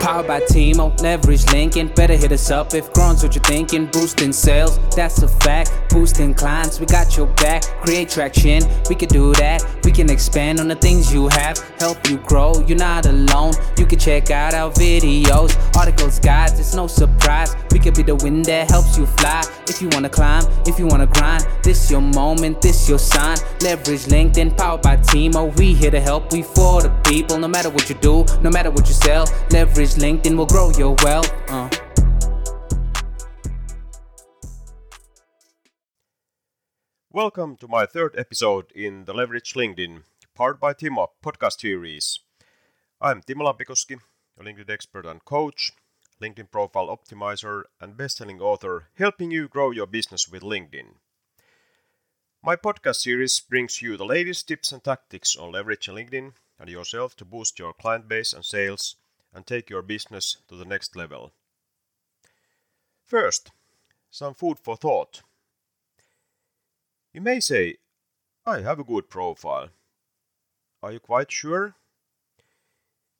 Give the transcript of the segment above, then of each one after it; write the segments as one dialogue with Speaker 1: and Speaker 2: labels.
Speaker 1: Powered by Timo, leverage linking. Better hit us up if growing's what you're thinking. Boosting sales, that's a fact. Boosting clients, we got your back. Create traction, we can do that. We can expand on the things you have. Help you grow, you're not alone. You can check out our videos, articles, guides. It's no surprise. We could be the wind that helps you fly. If you wanna climb, if you wanna grind, this your moment, this your sign. Leverage LinkedIn, powered by Timo. We here to help, we for the people. No matter what you do, no matter what you sell, leverage LinkedIn will grow your wealth. Uh.
Speaker 2: Welcome to my third episode in the Leverage LinkedIn, powered by Timo podcast series. I'm Timo Lampikoski, a LinkedIn expert and coach, LinkedIn profile optimizer, and best-selling author, helping you grow your business with LinkedIn. My podcast series brings you the latest tips and tactics on leveraging LinkedIn and yourself to boost your client base and sales and take your business to the next level. First, some food for thought. You may say, I have a good profile. Are you quite sure?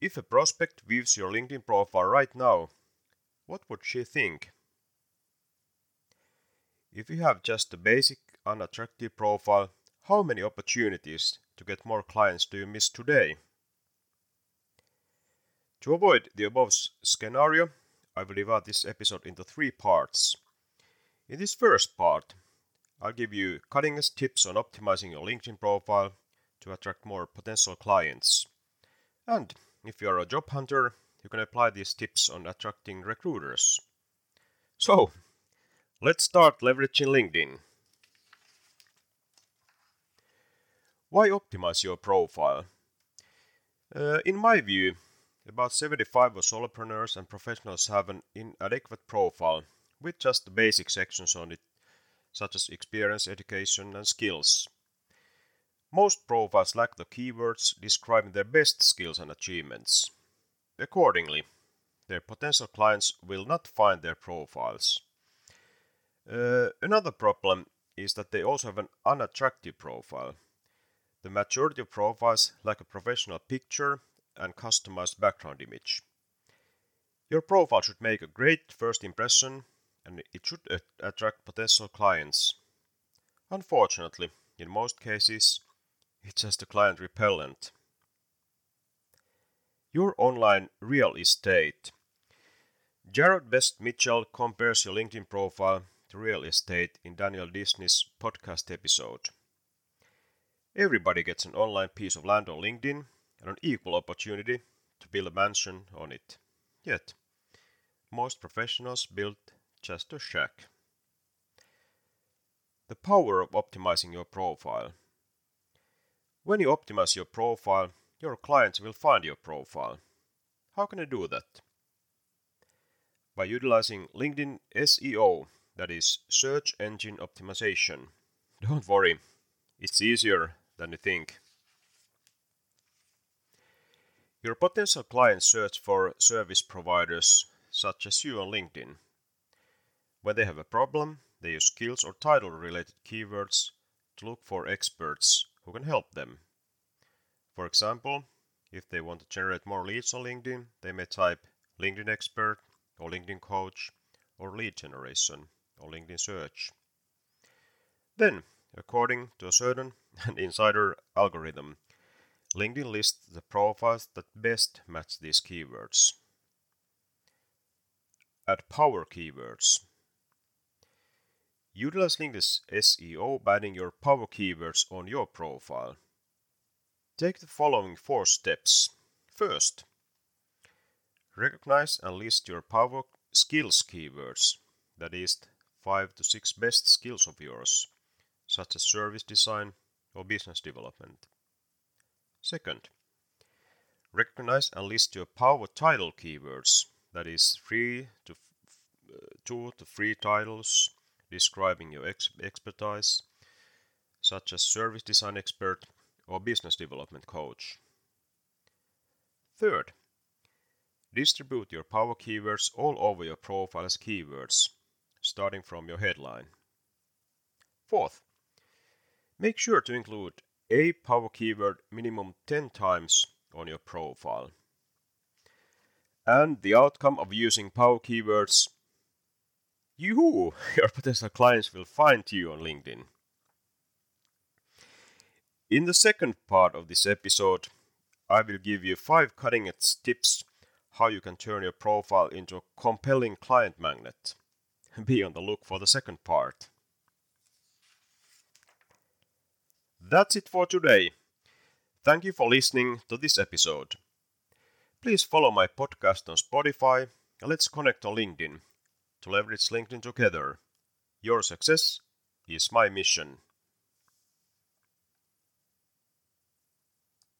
Speaker 2: If a prospect views your LinkedIn profile right now, what would she think? If you have just a basic, unattractive profile, how many opportunities to get more clients do you miss today? To avoid the above scenario, I will divide this episode into three parts. In this first part, I'll give you cutting edge tips on optimizing your LinkedIn profile to attract more potential clients. And if you are a job hunter, you can apply these tips on attracting recruiters. So, let's start leveraging LinkedIn. Why optimize your profile? Uh, in my view, about 75 of solopreneurs and professionals have an inadequate profile with just the basic sections on it such as experience, education, and skills. Most profiles lack the keywords describing their best skills and achievements. Accordingly, their potential clients will not find their profiles. Uh, another problem is that they also have an unattractive profile. The majority of profiles lack a professional picture and customized background image. Your profile should make a great first impression and it should attract potential clients. Unfortunately, in most cases, it's just a client repellent. Your online real estate. Jarrod Best-Mitchell compares your LinkedIn profile to real estate in Daniel Disney's podcast episode. Everybody gets an online piece of land on LinkedIn and an equal opportunity to build a mansion on it. Yet, most professionals build just a shack. The power of optimizing your profile. When you optimize your profile, your clients will find your profile. How can I do that? By utilizing LinkedIn SEO, that is search engine optimization. Don't worry, it's easier than you think. Your potential clients search for service providers such as you on LinkedIn. When they have a problem, they use skills or title related keywords to look for experts who can help them. For example, if they want to generate more leads on LinkedIn, they may type LinkedIn expert or LinkedIn coach or lead generation or LinkedIn search. Then, according to a certain and insider algorithm, LinkedIn lists the profiles that best match these keywords. Add power keywords. Utilize LinkedIn's SEO by adding your power keywords on your profile. Take the following four steps. First, recognize and list your power skills keywords, that is, 5 to 6 best skills of yours, such as service design or business development. Second, recognize and list your power title keywords, that is, 3 to uh, 2 to 3 titles describing your ex- expertise, such as service design expert or business development coach. Third, distribute your power keywords all over your profile as keywords, starting from your headline. Fourth, make sure to include a power keyword minimum 10 times on your profile. and the outcome of using power keywords, you, your potential clients will find you on LinkedIn. In the second part of this episode, I will give you five cutting edge tips how you can turn your profile into a compelling client magnet. Be on the look for the second part. That's it for today. Thank you for listening to this episode. Please follow my podcast on Spotify and let's connect on LinkedIn to leverage LinkedIn together. Your success is my mission.